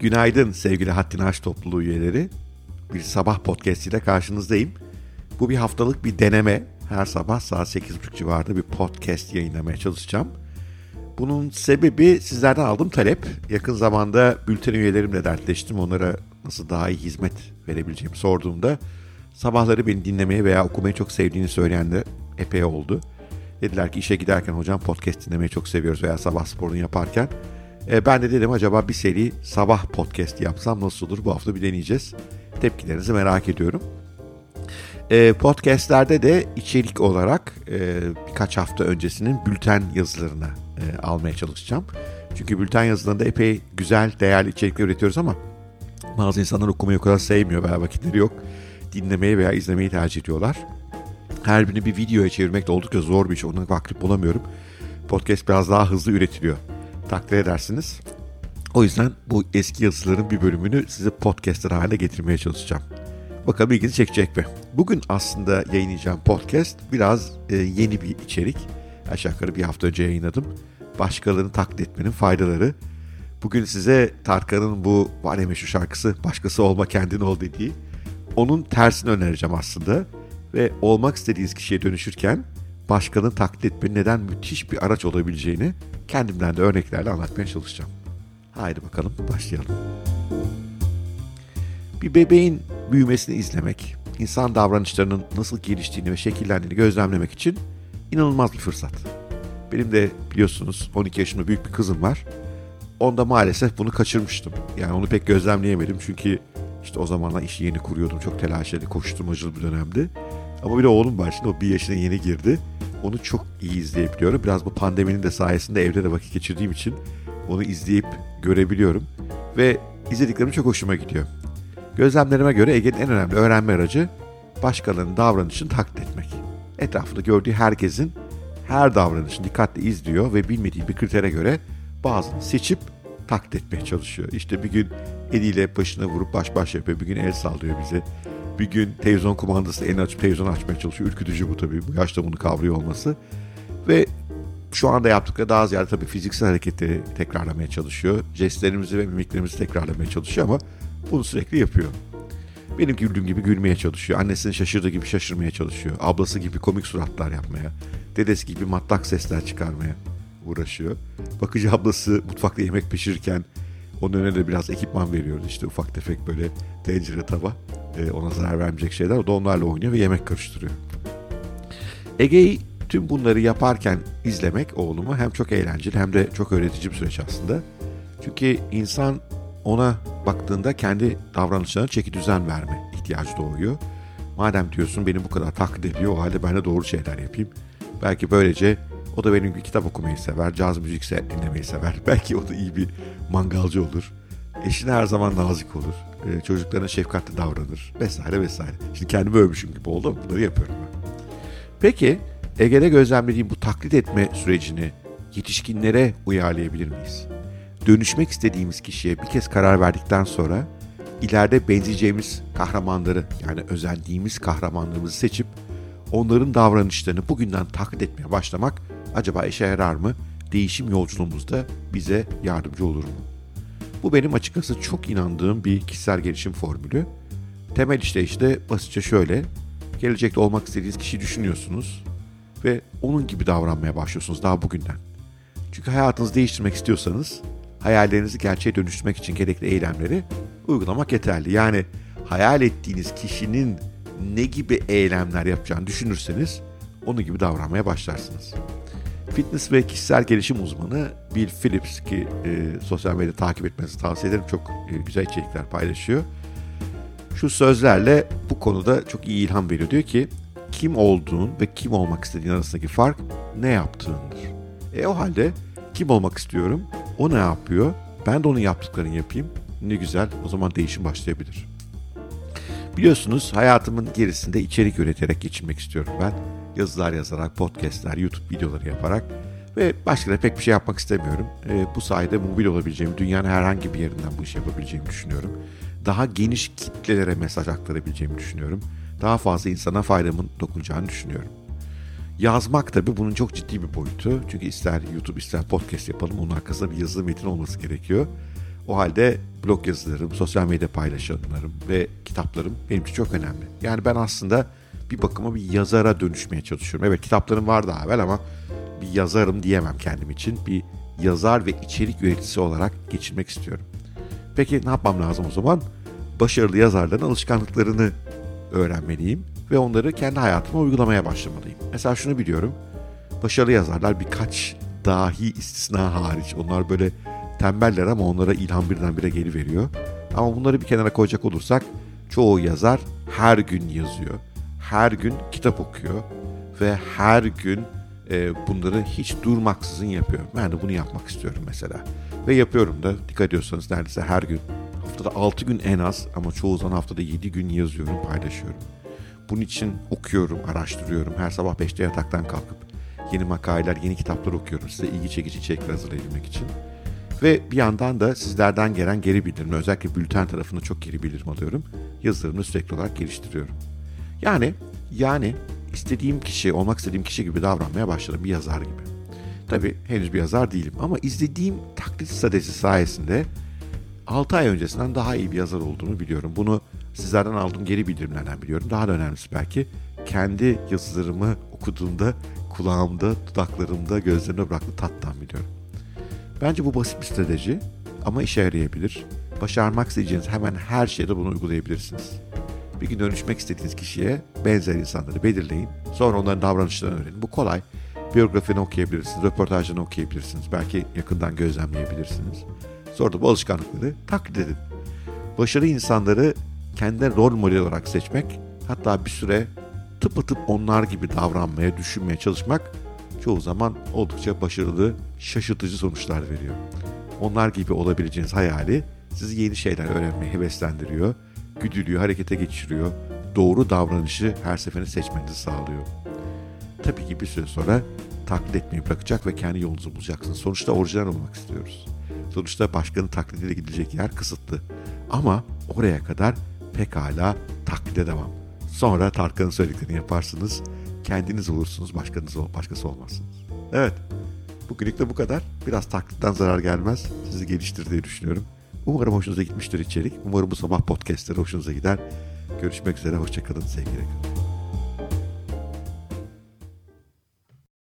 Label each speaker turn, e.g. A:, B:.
A: Günaydın sevgili Haddini Aş topluluğu üyeleri. Bir sabah podcast ile karşınızdayım. Bu bir haftalık bir deneme. Her sabah saat 8.30 civarında bir podcast yayınlamaya çalışacağım. Bunun sebebi sizlerden aldığım talep. Yakın zamanda bülten üyelerimle dertleştim. Onlara nasıl daha iyi hizmet verebileceğimi sorduğumda sabahları beni dinlemeye veya okumayı çok sevdiğini söyleyenler epey oldu. Dediler ki işe giderken hocam podcast dinlemeyi çok seviyoruz veya sabah sporunu yaparken. E, ben de dedim acaba bir seri sabah podcast yapsam nasıl olur? Bu hafta bir deneyeceğiz. Tepkilerinizi merak ediyorum. E, podcastlerde de içerik olarak e, birkaç hafta öncesinin bülten yazılarını e, almaya çalışacağım. Çünkü bülten yazılarında epey güzel, değerli içerikler üretiyoruz ama bazı insanlar okumayı o kadar sevmiyor veya vakitleri yok. Dinlemeyi veya izlemeyi tercih ediyorlar. Her birini bir videoya çevirmek de oldukça zor bir iş. Ona vakit bulamıyorum. Podcast biraz daha hızlı üretiliyor. Takdir edersiniz. O yüzden bu eski yazıların bir bölümünü size podcaster haline getirmeye çalışacağım. Bakalım ilginizi çekecek mi? Bugün aslında yayınlayacağım podcast biraz e, yeni bir içerik. Aşağı yukarı bir hafta önce yayınladım. Başkalarını taklit etmenin faydaları. Bugün size Tarkan'ın bu var meşhur şarkısı Başkası Olma Kendin Ol dediği onun tersini önereceğim aslında. Ve olmak istediğiniz kişiye dönüşürken başkanın taklit etmenin neden müthiş bir araç olabileceğini kendimden de örneklerle anlatmaya çalışacağım. Haydi bakalım başlayalım. Bir bebeğin büyümesini izlemek, insan davranışlarının nasıl geliştiğini ve şekillendiğini gözlemlemek için inanılmaz bir fırsat. Benim de biliyorsunuz 12 yaşında büyük bir kızım var. Onda maalesef bunu kaçırmıştım. Yani onu pek gözlemleyemedim çünkü işte o zamanlar işi yeni kuruyordum. Çok telaşeli, koşturmacılı bir dönemdi. Ama bir de oğlum var şimdi o bir yaşına yeni girdi. Onu çok iyi izleyebiliyorum. Biraz bu pandeminin de sayesinde evde de vakit geçirdiğim için onu izleyip görebiliyorum. Ve izlediklerim çok hoşuma gidiyor. Gözlemlerime göre Ege'nin en önemli öğrenme aracı başkalarının davranışını taklit etmek. Etrafında gördüğü herkesin her davranışını dikkatle izliyor ve bilmediği bir kritere göre bazını seçip taklit etmeye çalışıyor. İşte bir gün eliyle başına vurup baş baş yapıyor. Bir gün el sallıyor bize. Bir gün televizyon kumandası elini açıp televizyon açmaya çalışıyor. Ürkütücü bu tabii. Bu yaşta bunu kavruyor olması. Ve şu anda yaptıkları daha ziyade tabii fiziksel hareketleri tekrarlamaya çalışıyor. Jestlerimizi ve mimiklerimizi tekrarlamaya çalışıyor ama bunu sürekli yapıyor. Benim güldüğüm gibi gülmeye çalışıyor. Annesinin şaşırdığı gibi şaşırmaya çalışıyor. Ablası gibi komik suratlar yapmaya. Dedesi gibi matlak sesler çıkarmaya uğraşıyor. Bakıcı ablası mutfakta yemek pişirirken onun önüne de biraz ekipman veriyoruz. İşte ufak tefek böyle tencere tava. E, ona zarar vermeyecek şeyler. O da onlarla oynuyor ve yemek karıştırıyor. Ege'yi tüm bunları yaparken izlemek oğlumu hem çok eğlenceli hem de çok öğretici bir süreç aslında. Çünkü insan ona baktığında kendi davranışlarına çeki düzen verme ihtiyacı doğuyor. Madem diyorsun beni bu kadar taklit ediyor o halde ben de doğru şeyler yapayım. Belki böylece o da benim gibi kitap okumayı sever, caz müzik dinlemeyi sever. Belki o da iyi bir mangalcı olur. Eşine her zaman nazik olur. Ee, çocuklarına şefkatli davranır vesaire vesaire. Şimdi kendimi övmüşüm gibi oldu ama bunları yapıyorum ben. Peki Ege'de gözlemlediğim bu taklit etme sürecini yetişkinlere uyarlayabilir miyiz? Dönüşmek istediğimiz kişiye bir kez karar verdikten sonra ileride benzeyeceğimiz kahramanları yani özendiğimiz kahramanlarımızı seçip onların davranışlarını bugünden taklit etmeye başlamak acaba işe yarar mı? Değişim yolculuğumuzda bize yardımcı olur mu? Bu benim açıkçası çok inandığım bir kişisel gelişim formülü. Temel işte işte basitçe şöyle. Gelecekte olmak istediğiniz kişiyi düşünüyorsunuz ve onun gibi davranmaya başlıyorsunuz daha bugünden. Çünkü hayatınızı değiştirmek istiyorsanız hayallerinizi gerçeğe dönüştürmek için gerekli eylemleri uygulamak yeterli. Yani hayal ettiğiniz kişinin ne gibi eylemler yapacağını düşünürseniz onun gibi davranmaya başlarsınız. Fitness ve kişisel gelişim uzmanı Bill Phillips ki e, sosyal medyada takip etmenizi tavsiye ederim. Çok e, güzel içerikler paylaşıyor. Şu sözlerle bu konuda çok iyi ilham veriyor. Diyor ki kim olduğun ve kim olmak istediğin arasındaki fark ne yaptığındır. E o halde kim olmak istiyorum, o ne yapıyor, ben de onun yaptıklarını yapayım. Ne güzel o zaman değişim başlayabilir. Biliyorsunuz hayatımın gerisinde içerik üreterek geçinmek istiyorum ben yazılar yazarak, podcastler, YouTube videoları yaparak ve başka da pek bir şey yapmak istemiyorum. E, bu sayede mobil olabileceğimi, dünyanın herhangi bir yerinden bu işi yapabileceğimi düşünüyorum. Daha geniş kitlelere mesaj aktarabileceğimi düşünüyorum. Daha fazla insana faydamın dokunacağını düşünüyorum. Yazmak tabii bunun çok ciddi bir boyutu. Çünkü ister YouTube ister podcast yapalım onun arkasında bir yazılı metin olması gerekiyor. O halde blog yazılarım, sosyal medya paylaşımlarım ve kitaplarım benim için çok önemli. Yani ben aslında bir bakıma bir yazara dönüşmeye çalışıyorum. Evet kitaplarım var daha evvel ama bir yazarım diyemem kendim için. Bir yazar ve içerik üreticisi olarak geçirmek istiyorum. Peki ne yapmam lazım o zaman? Başarılı yazarların alışkanlıklarını öğrenmeliyim ve onları kendi hayatıma uygulamaya başlamalıyım. Mesela şunu biliyorum. Başarılı yazarlar birkaç dahi istisna hariç. Onlar böyle tembeller ama onlara ilham birdenbire geri veriyor. Ama bunları bir kenara koyacak olursak çoğu yazar her gün yazıyor. Her gün kitap okuyor ve her gün e, bunları hiç durmaksızın yapıyor. Ben de bunu yapmak istiyorum mesela. Ve yapıyorum da dikkat ediyorsanız neredeyse her gün. Haftada 6 gün en az ama çoğu zaman haftada 7 gün yazıyorum, paylaşıyorum. Bunun için okuyorum, araştırıyorum. Her sabah 5'te yataktan kalkıp yeni makaleler, yeni kitaplar okuyorum. Size ilgi çekici içerikler hazırlayabilmek için. Ve bir yandan da sizlerden gelen geri bildirim, özellikle bülten tarafında çok geri bildirim alıyorum. Yazılarımı sürekli olarak geliştiriyorum. Yani, yani istediğim kişi, olmak istediğim kişi gibi davranmaya başladım bir yazar gibi. Tabii henüz bir yazar değilim ama izlediğim taklit stratejisi sayesinde 6 ay öncesinden daha iyi bir yazar olduğumu biliyorum. Bunu sizlerden aldığım geri bildirimlerden biliyorum. Daha da önemlisi belki kendi yazılarımı okuduğumda kulağımda, dudaklarımda, gözlerimde bıraktığı tattan biliyorum. Bence bu basit bir strateji ama işe yarayabilir. Başarmak isteyeceğiniz hemen her şeyde bunu uygulayabilirsiniz. Bir gün dönüşmek istediğiniz kişiye benzer insanları belirleyin. Sonra onların davranışlarını öğrenin. Bu kolay. Biyografini okuyabilirsiniz, röportajını okuyabilirsiniz. Belki yakından gözlemleyebilirsiniz. Sonra da bu alışkanlıkları taklit edin. Başarılı insanları kendi rol model olarak seçmek, hatta bir süre tıpatıp onlar gibi davranmaya, düşünmeye çalışmak çoğu zaman oldukça başarılı, şaşırtıcı sonuçlar veriyor. Onlar gibi olabileceğiniz hayali sizi yeni şeyler öğrenmeye heveslendiriyor, güdülüyor, harekete geçiriyor, doğru davranışı her seferinde seçmenizi sağlıyor. Tabii ki bir süre sonra taklit etmeyi bırakacak ve kendi yolunuzu bulacaksınız. Sonuçta orijinal olmak istiyoruz. Sonuçta başkanın taklidiyle gidilecek yer kısıtlı. Ama oraya kadar pekala taklide devam. Sonra Tarkan'ın söylediklerini yaparsınız. Kendiniz olursunuz, başkanınız ol, başkası olmazsınız. Evet, bugünlük de bu kadar. Biraz taklitten zarar gelmez. Sizi geliştir düşünüyorum. Umarım hoşunuza gitmiştir içerik. Umarım bu sabah podcastleri hoşunuza gider. Görüşmek üzere, hoşçakalın, sevgiyle kalın.